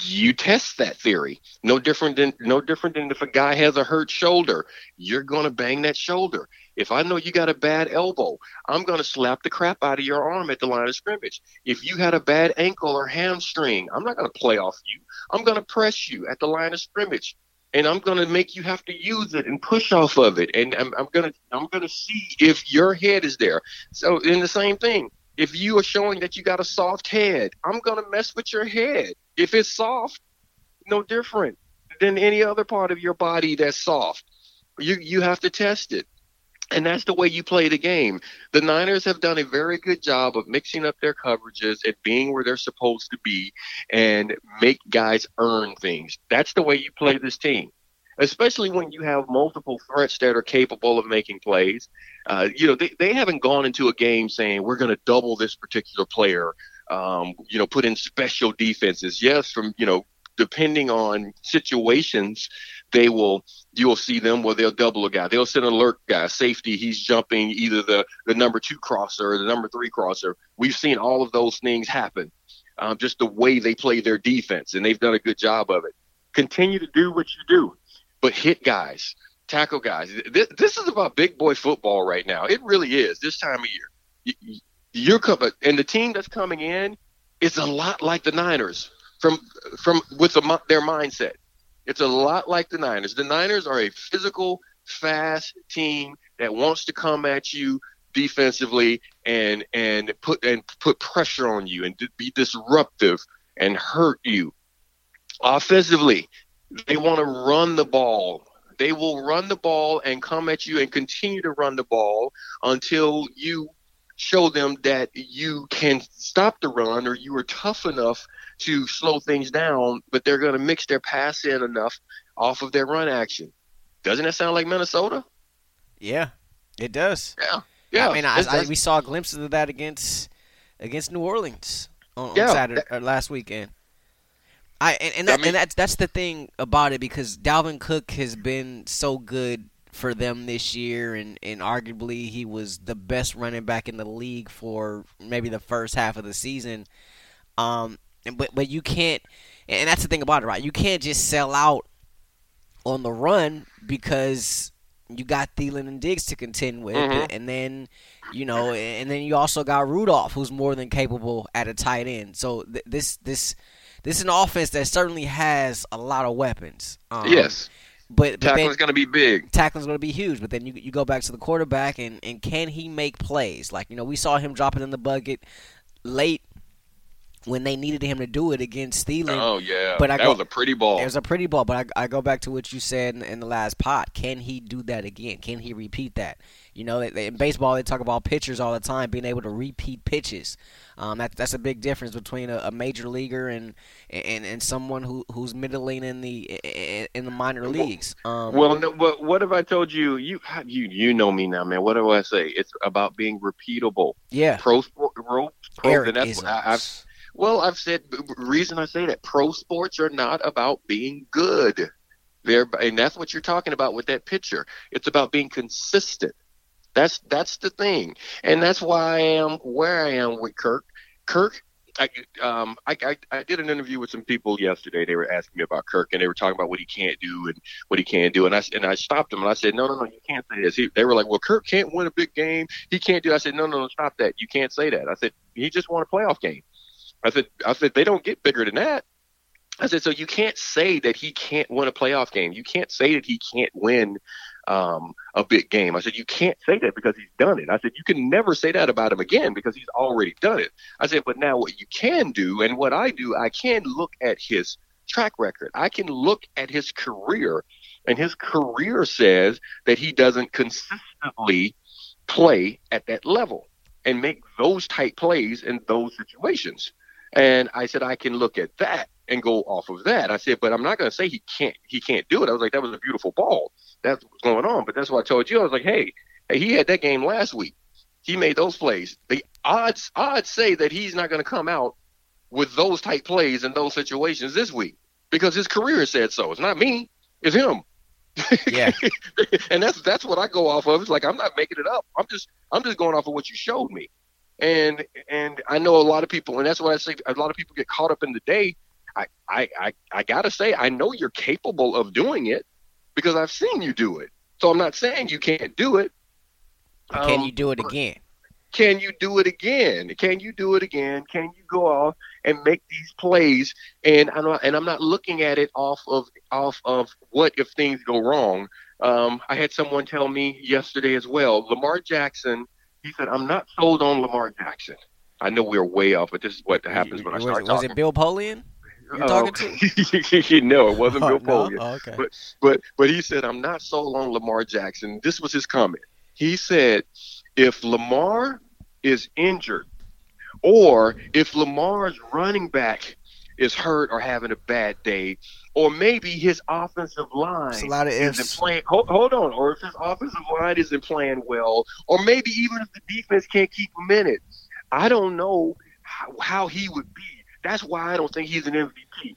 you test that theory. No different than no different than if a guy has a hurt shoulder, you're to bang that shoulder. If I know you got a bad elbow, I'm to slap the crap out of your arm at the line of scrimmage. If you had a bad ankle or hamstring, I'm not to play off you. I'm to press you at the line of scrimmage. And I'm to make you have to use it and push off of it. And I'm, I'm to I'm to see if your head is there. So in the same thing, If you are showing that you got a soft head, I'm going to mess with your head. If it's soft, no different than any other part of your body that's soft. You you have to test it. And that's the way you play the game. The Niners have done a very good job of mixing up their coverages and being where they're supposed to be and make guys earn things. That's the way you play this team especially when you have multiple threats that are capable of making plays. Uh, you know, they, they haven't gone into a game saying we're going to double this particular player. Um, you know, put in special defenses. Yes, from you know, depending on situations, they will you'll see them where they'll double a guy. They'll send an alert guy, safety. He's jumping either the the number two crosser or the number three crosser. We've seen all of those things happen. Um, just the way they play their defense, and they've done a good job of it. Continue to do what you do but hit guys, tackle guys. This, this is about big boy football right now. It really is this time of year. You, you're coming, and the team that's coming in is a lot like the Niners from from with the, their mindset. It's a lot like the Niners. The Niners are a physical, fast team that wants to come at you defensively and and put and put pressure on you and be disruptive and hurt you. Offensively, they want to run the ball. They will run the ball and come at you and continue to run the ball until you show them that you can stop the run or you are tough enough to slow things down, but they're going to mix their pass in enough off of their run action. Doesn't that sound like Minnesota? Yeah, it does. Yeah, yeah. I mean, I, I, we saw glimpses of that against against New Orleans on, yeah, on Saturday that, or last weekend. I and, and, that, I mean, and that's that's the thing about it because Dalvin Cook has been so good for them this year, and, and arguably he was the best running back in the league for maybe the first half of the season. Um, but but you can't, and that's the thing about it, right? You can't just sell out on the run because you got Thielen and Diggs to contend with, mm-hmm. and then you know, and then you also got Rudolph, who's more than capable at a tight end. So th- this this this is an offense that certainly has a lot of weapons. Um, yes. But, but tackling's going to be big. Tackling's going to be huge. But then you you go back to the quarterback and, and can he make plays? Like you know we saw him dropping in the bucket late when they needed him to do it against Thielen. Oh yeah, but I that go, was a pretty ball. It was a pretty ball, but I, I go back to what you said in, in, the last pot. Can he do that again? Can he repeat that? You know, they, they, in baseball they talk about pitchers all the time being able to repeat pitches. Um, that, that's a big difference between a, a major leaguer and, and and someone who who's middling in the in the minor leagues. Um, well, no, but what have I told you you you you know me now, man? What do I say? It's about being repeatable. Yeah. Pro sport, pro, pro and that's what I, I've well, I've said reason I say that pro sports are not about being good. There, and that's what you're talking about with that picture. It's about being consistent. That's that's the thing, and that's why I am where I am with Kirk. Kirk, I, um, I, I, I did an interview with some people yesterday. They were asking me about Kirk, and they were talking about what he can't do and what he can't do. And I and I stopped them and I said, no, no, no, you can't say this. He, they were like, well, Kirk can't win a big game. He can't do. It. I said, no, no, no, stop that. You can't say that. I said he just won a playoff game. I said, I said they don't get bigger than that. I said, so you can't say that he can't win a playoff game. You can't say that he can't win um, a big game. I said, you can't say that because he's done it. I said, you can never say that about him again because he's already done it. I said, but now what you can do and what I do, I can look at his track record. I can look at his career and his career says that he doesn't consistently play at that level and make those type plays in those situations. And I said, I can look at that and go off of that. I said, but I'm not going to say he can't, he can't do it. I was like, that was a beautiful ball. That's what's going on. But that's what I told you. I was like, hey, he had that game last week. He made those plays. The odds, odds say that he's not going to come out with those type plays in those situations this week because his career said so. It's not me. It's him. Yeah. [laughs] and that's that's what I go off of. It's like I'm not making it up. I'm just I'm just going off of what you showed me. And and I know a lot of people, and that's why I say a lot of people get caught up in the day. I I I, I gotta say I know you're capable of doing it because I've seen you do it. So I'm not saying you can't do it. Can um, you do it again? Can you do it again? Can you do it again? Can you go off and make these plays? And I'm not, and I'm not looking at it off of off of what if things go wrong. Um, I had someone tell me yesterday as well. Lamar Jackson. He said, "I'm not sold on Lamar Jackson." I know we're way off, but this is what happens when I start was, talking. Was it Bill Polian? You're Oh, talking to? [laughs] know, it wasn't Oh, Bill no? Polian. Oh, okay. But but but he said, I'm not sold on Lamar Jackson. This was his comment. He said, if Lamar is injured, or if Lamar's running back is hurt or having a bad day, or maybe his offensive line It's a lot of isn't playing. Hold, hold on, or if his offensive line isn't playing well, or maybe even if the defense can't keep him in it, I don't know how, how he would be. That's why I don't think he's an MVP.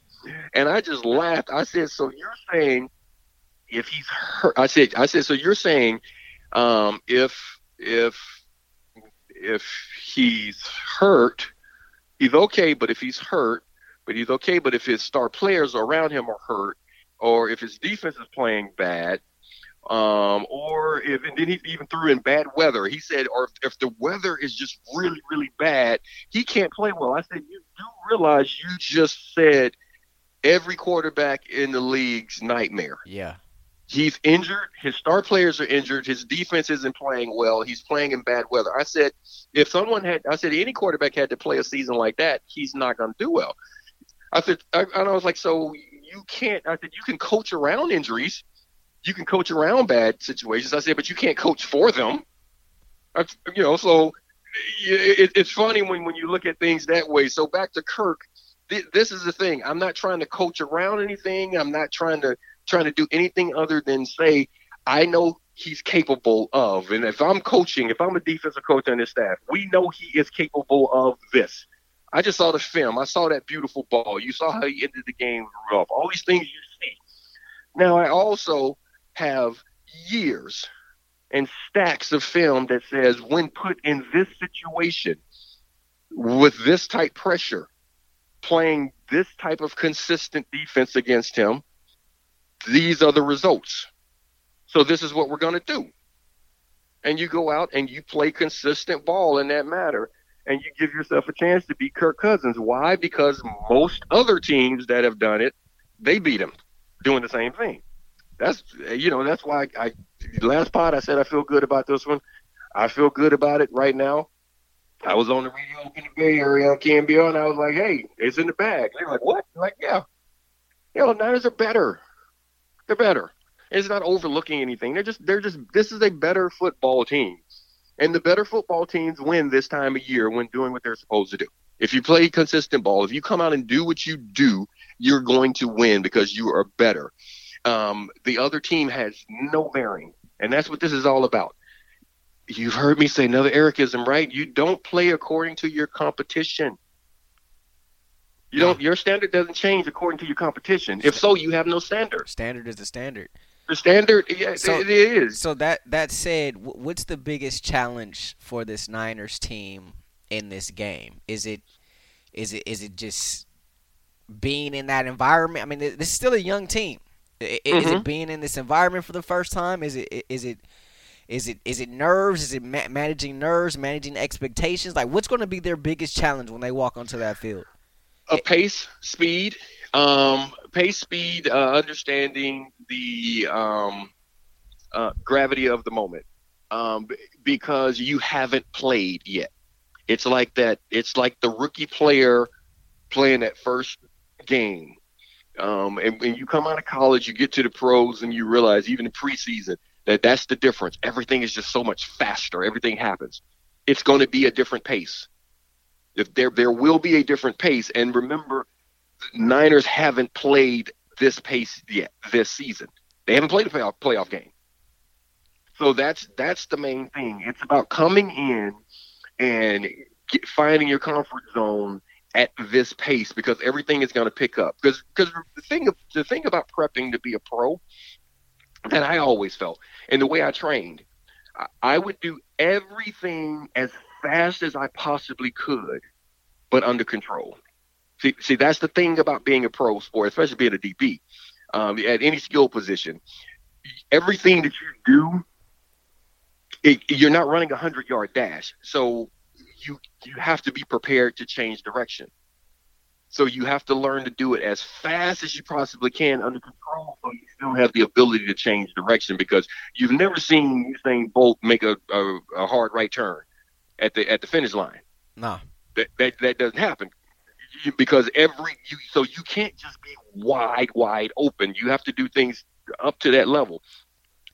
And I just laughed. I said, "So you're saying if he's hurt?" I said, "I said, so you're saying um, if if if he's hurt, he's okay. But if he's hurt, but he's okay. But if his star players around him are hurt, or if his defense is playing bad, um, or if and then he even threw in bad weather. He said, or if, if the weather is just really really bad, he can't play well. I said, you do realize you just said every quarterback in the league's nightmare. Yeah. He's injured. His star players are injured. His defense isn't playing well. He's playing in bad weather. I said, if someone had, I said, any quarterback had to play a season like that, he's not going to do well. I said, I, and I was like, so you can't. I said, you can coach around injuries. You can coach around bad situations. I said, but you can't coach for them. I, you know, so it, it's funny when when you look at things that way. So back to Kirk. Th- This is the thing. I'm not trying to coach around anything. I'm not trying to trying to do anything other than say I know he's capable of. And if I'm coaching, if I'm a defensive coach on this staff, we know he is capable of this. I just saw the film. I saw that beautiful ball. You saw how he ended the game. All these things you see. Now I also have years and stacks of film that says when put in this situation with this type pressure, playing this type of consistent defense against him, these are the results. So this is what we're going to do. And you go out and you play consistent ball in that matter, and you give yourself a chance to beat Kirk Cousins. Why? Because most other teams that have done it, they beat him doing the same thing. That's you know that's why I last pod I said I feel good about this one. I feel good about it right now. I was on the radio in the Bay Area on KNBR, and I was like, "Hey, it's in the bag." They're like, "What?" I'm like, "Yeah, you know, Niners are better. They're better. It's not overlooking anything. They're just they're just this is a better football team, and the better football teams win this time of year when doing what they're supposed to do. If you play consistent ball, if you come out and do what you do, you're going to win because you are better. Um, the other team has no bearing, and that's what this is all about. You've heard me say another Ericism, right? You don't play according to your competition. You don't. Your standard doesn't change according to your competition. If so, you have no standard. Standard is the standard. The standard, yeah, So- it is. So that that said, what's the biggest challenge for this Niners team in this game? Is it is it is it just being in that environment? I mean, this is still a young team. Is Mhm. it being in this environment for the first time? Is it is it is it is it nerves? Is it ma- managing nerves, managing expectations? Like, what's going to be their biggest challenge when they walk onto that field? A pace, speed, um, pace, speed, uh, understanding the um, uh, gravity of the moment, um, because you haven't played yet. It's like that. It's like the rookie player playing that first game. Um, and when you come out of college, you get to the pros, and you realize even in preseason that that's the difference. Everything is just so much faster. Everything happens. It's going to be a different pace. There there will be a different pace, and remember, Niners haven't played this pace yet this season. They haven't played a playoff playoff game. So that's that's the main thing. It's about coming in and get, finding your comfort zone at this pace because everything is going to pick up. Because because the thing the thing about prepping to be a pro that I always felt and the way I trained, I, I would do everything as fast as I possibly could, but under control. See, see, that's the thing about being a pro sport, especially being a DB um, at any skill position. Everything that you do, it, you're not running a hundred yard dash, so you you have to be prepared to change direction. So you have to learn to do it as fast as you possibly can under control, so you still have the ability to change direction. Because you've never seen Usain Bolt make a, a, a hard right turn at the at the finish line. Nah. that that, that doesn't happen because every you so you can't just be wide wide open. You have to do things up to that level.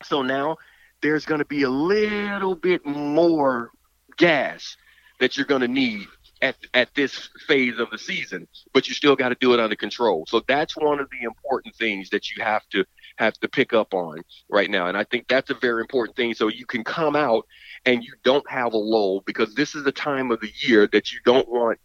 So now there's going to be a little bit more gas that you're going to need at, at this phase of the season, but you still got to do it under control. So that's one of the important things that you have to have to pick up on right now. And I think that's a very important thing. So you can come out and you don't have a lull because this is the time of the year that you don't want.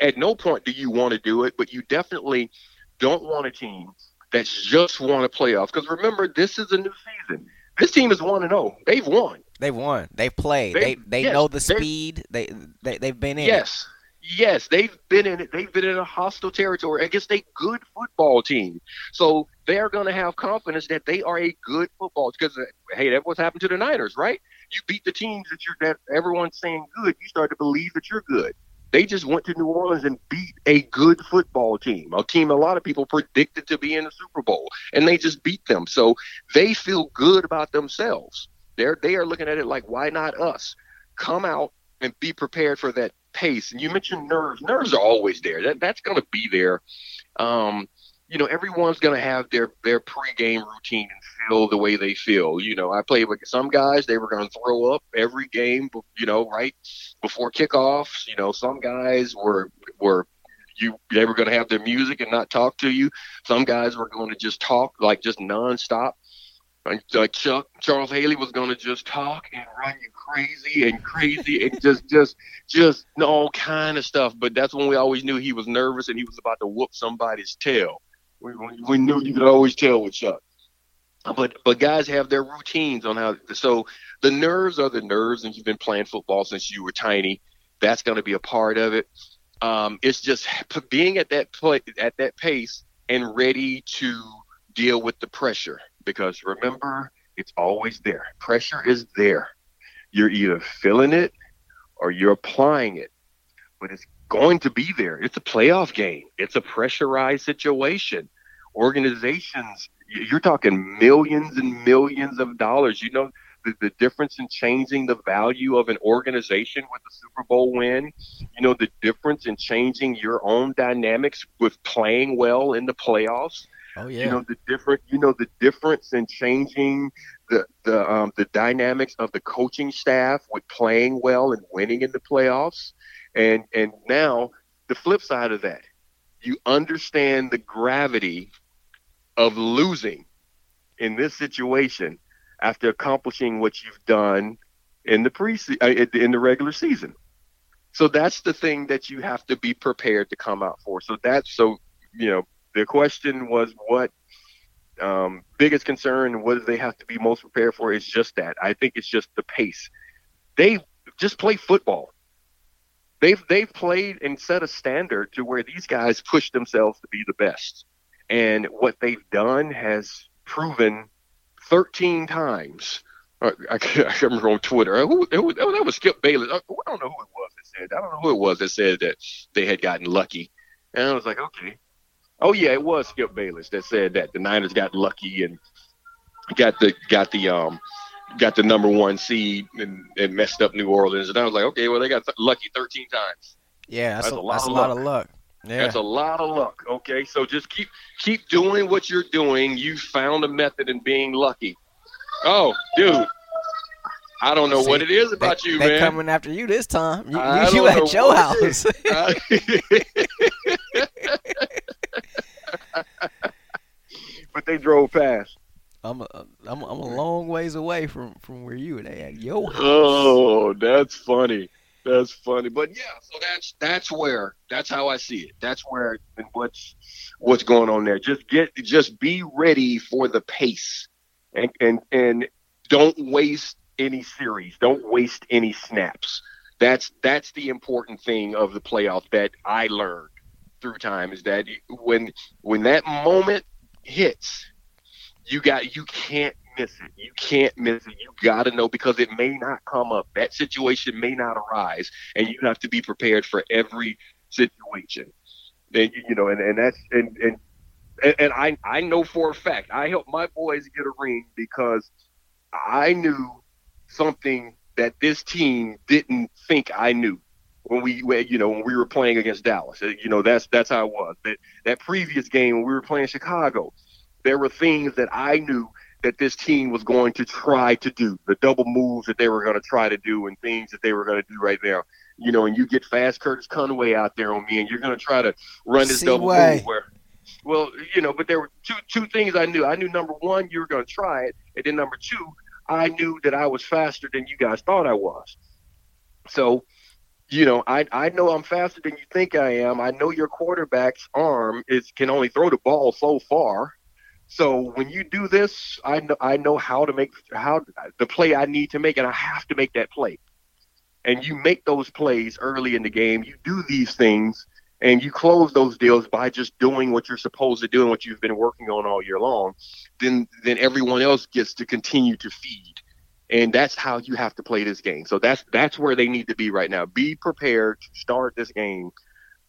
At no point do you want to do it, but you definitely don't want a team that's just won a playoff. Because remember, this is a new season. This team is one and zero. Oh. They've won. They've won. They've played. They they, they yes, know the speed. They they they've been in. Yes. It. Yes, they've been in. They've been in a hostile territory against a good football team. So they're going to have confidence that they are a good football. Team. Because uh, hey, that's what's happened to the Niners, right? You beat the teams that you're that everyone's saying good. You start to believe that you're good. They just went to New Orleans and beat a good football team, a team a lot of people predicted to be in the Super Bowl, and they just beat them. So they feel good about themselves. They're they are looking at it like, why not us? Come out and be prepared for that pace. And you mentioned nerves. Nerves are always there. That that's going to be there. Um, you know, everyone's going to have their their pregame routine and feel the way they feel. You know, I played with some guys; they were going to throw up every game. You know, right before kickoffs. You know, some guys were were you they were going to have their music and not talk to you. Some guys were going to just talk like just nonstop. Like Chuck Charles Haley was going to just talk and run you crazy and crazy and just just just all kind of stuff. But that's when we always knew he was nervous and he was about to whoop somebody's tail. We, we knew you could always tell with Chuck. But but guys have their routines on how. So the nerves are the nerves, and you've been playing football since you were tiny. That's going to be a part of it. Um, it's just being at that play, at that pace and ready to deal with the pressure. Because remember, it's always there. Pressure is there. You're either feeling it or you're applying it, but it's going to be there. It's a playoff game. It's a pressurized situation organizations, you're talking millions and millions of dollars. You know, the, the difference in changing the value of an organization with a Super Bowl win, you know, the difference in changing your own dynamics with playing well in the playoffs. Oh yeah. You know the different. You know the difference in changing the the um, the dynamics of the coaching staff with playing well and winning in the playoffs, and and now the flip side of that, you understand the gravity of losing in this situation after accomplishing what you've done in the pre uh, in the regular season. So that's the thing that you have to be prepared to come out for. So that's so you know the question was what um, biggest concern what they have to be most prepared for is just that. I think it's just the pace. They just play football. They've they've played and set a standard to where these guys push themselves to be the best. And what they've done has proven 13 times. Uh, I, I remember on Twitter, who, who, that was Skip Bayless. Uh, I don't know who it was that said. I don't know who it was that said that they had gotten lucky. And I was like, okay. Oh yeah, it was Skip Bayless that said that the Niners got lucky and got the got the um got the number one seed and, and messed up New Orleans. And I was like, okay, well they got th- lucky 13 times. Yeah, that's, that's a, a, lot, that's of, a lot of luck. Yeah. That's a lot of luck. Okay, so just keep keep doing what you're doing. You found a method in being lucky. Oh, dude. I don't know See, what it is about they, you, they man. coming after you this time. You, you at your house. [laughs] [laughs] [laughs] [laughs] but they drove past. I'm a, I'm I'm a long ways away from from where you at your house. Oh, that's funny. That's funny, but yeah. So that's that's where that's how I see it. That's where and what's what's going on there. Just get just be ready for the pace, and and and don't waste any series. Don't waste any snaps. That's that's the important thing of the playoff that I learned through time is that when when that moment hits, you got you can't miss it. You can't miss it. You got to know because it may not come up. That situation may not arise, and you have to be prepared for every situation. And you know, and, and that's and and and I I know for a fact I helped my boys get a ring because I knew something that this team didn't think I knew. When we, you know, when we were playing against Dallas. Uh, you know, that's that's how it was. That that previous game when we were playing Chicago, there were things that I knew that this team was going to try to do, the double moves that they were going to try to do, and things that they were going to do right now. You know, and you get fast Curtis Conway out there on me, and you're going to try to run this double move where. Well, you know, but there were two two things I knew. I knew number one, you were going to try it, and then number two, I knew that I was faster than you guys thought I was. So you know, I I know I'm faster than you think I am. I know your quarterback's arm is can only throw the ball so far. So when you do this, I know I know how to make how the play I need to make, and I have to make that play. And you make those plays early in the game. You do these things, and you close those deals by just doing what you're supposed to do and what you've been working on all year long. Then then everyone else gets to continue to feed and that's how you have to play this game. So that's that's where they need to be right now. Be prepared to start this game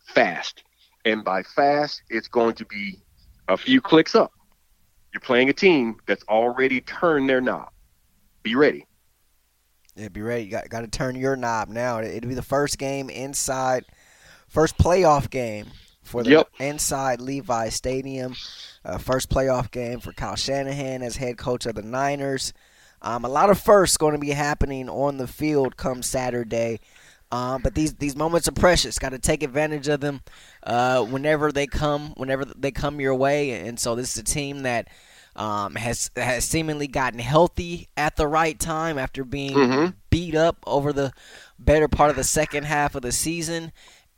fast, and by fast, it's going to be a few clicks up. You're playing a team that's already turned their knob. Be ready. Yeah, be ready. You got got to turn your knob now. It'll be the first game inside, first playoff game for the yep. inside Levi Stadium. Uh, first playoff game for Kyle Shanahan as head coach of the Niners. Um, a lot of firsts going to be happening on the field come Saturday. Um, but these these moments are precious. Got to take advantage of them uh, whenever they come, whenever they come your way. And so this is a team that um, has has seemingly gotten healthy at the right time after being mm-hmm. beat up over the better part of the second half of the season.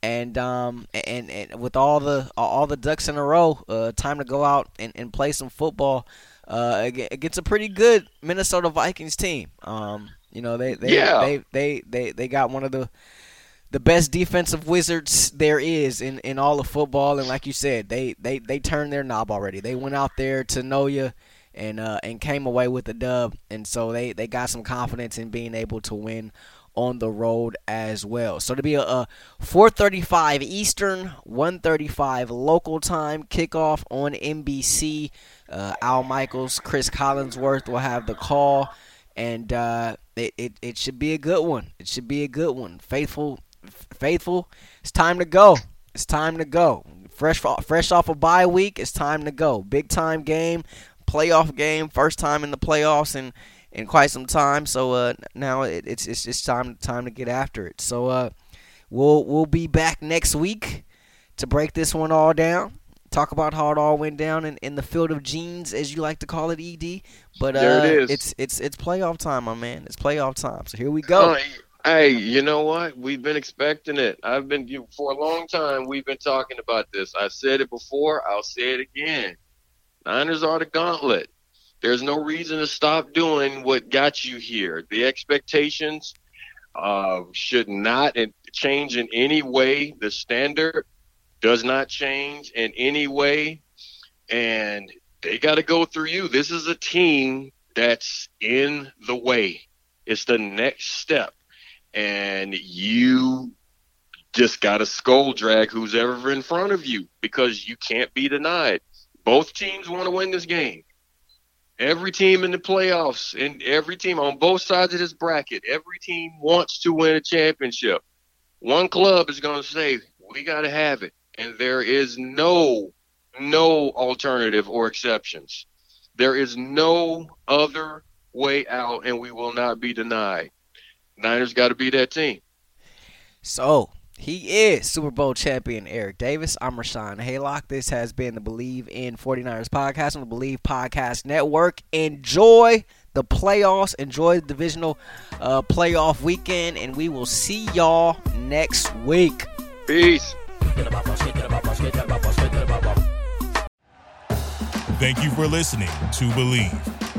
And um and, and with all the all the ducks in a row, uh, time to go out and, and play some football uh, against a pretty good Minnesota Vikings team. Um, you know, they they, yeah. they they they they got one of the the best defensive wizards there is in, in all of football, and like you said, they they they turned their knob already. They went out there to know you and uh, and came away with a dub, and so they they got some confidence in being able to win on the road as well. So to be a, a 4:35 Eastern, 1:35 local time kickoff on NBC. Uh, Al Michaels, Chris Collinsworth will have the call, and uh, it, it it should be a good one. It should be a good one. Faithful, faithful. It's time to go. It's time to go. Fresh fresh off a bye week. It's time to go. Big time game, playoff game. First time in the playoffs and in quite some time. So uh, now it, it's it's just time time to get after it. So uh, we'll we'll be back next week to break this one all down. Talk about how it all went down in, in the field of jeans, as you like to call it, Ed. But uh, there it is. it's it's it's playoff time, my man. It's playoff time. So here we go. Uh, hey, you know what? We've been expecting it. I've been for a long time. We've been talking about this. I said it before. I'll say it again. Niners are the gauntlet. There's no reason to stop doing what got you here. The expectations uh, should not change in any way. The standard does not change in any way. And they got to go through you. This is a team that's in the way. It's the next step. And you just got to skull drag who's ever in front of you because you can't be denied. Both teams want to win this game. Every team in the playoffs and every team on both sides of this bracket, every team wants to win a championship. One club is going to say, we got to have it. And there is no, no alternative or exceptions. There is no other way out, and we will not be denied. Niners got to be that team. So, he is Super Bowl champion Eric Davis. I'm Rashawn Haylock. This has been the Bleav in 49ers podcast on the Bleav Podcast Network. Enjoy the playoffs. Enjoy the divisional uh, playoff weekend, and we will see y'all next week. Peace. Thank you for listening to Bleav.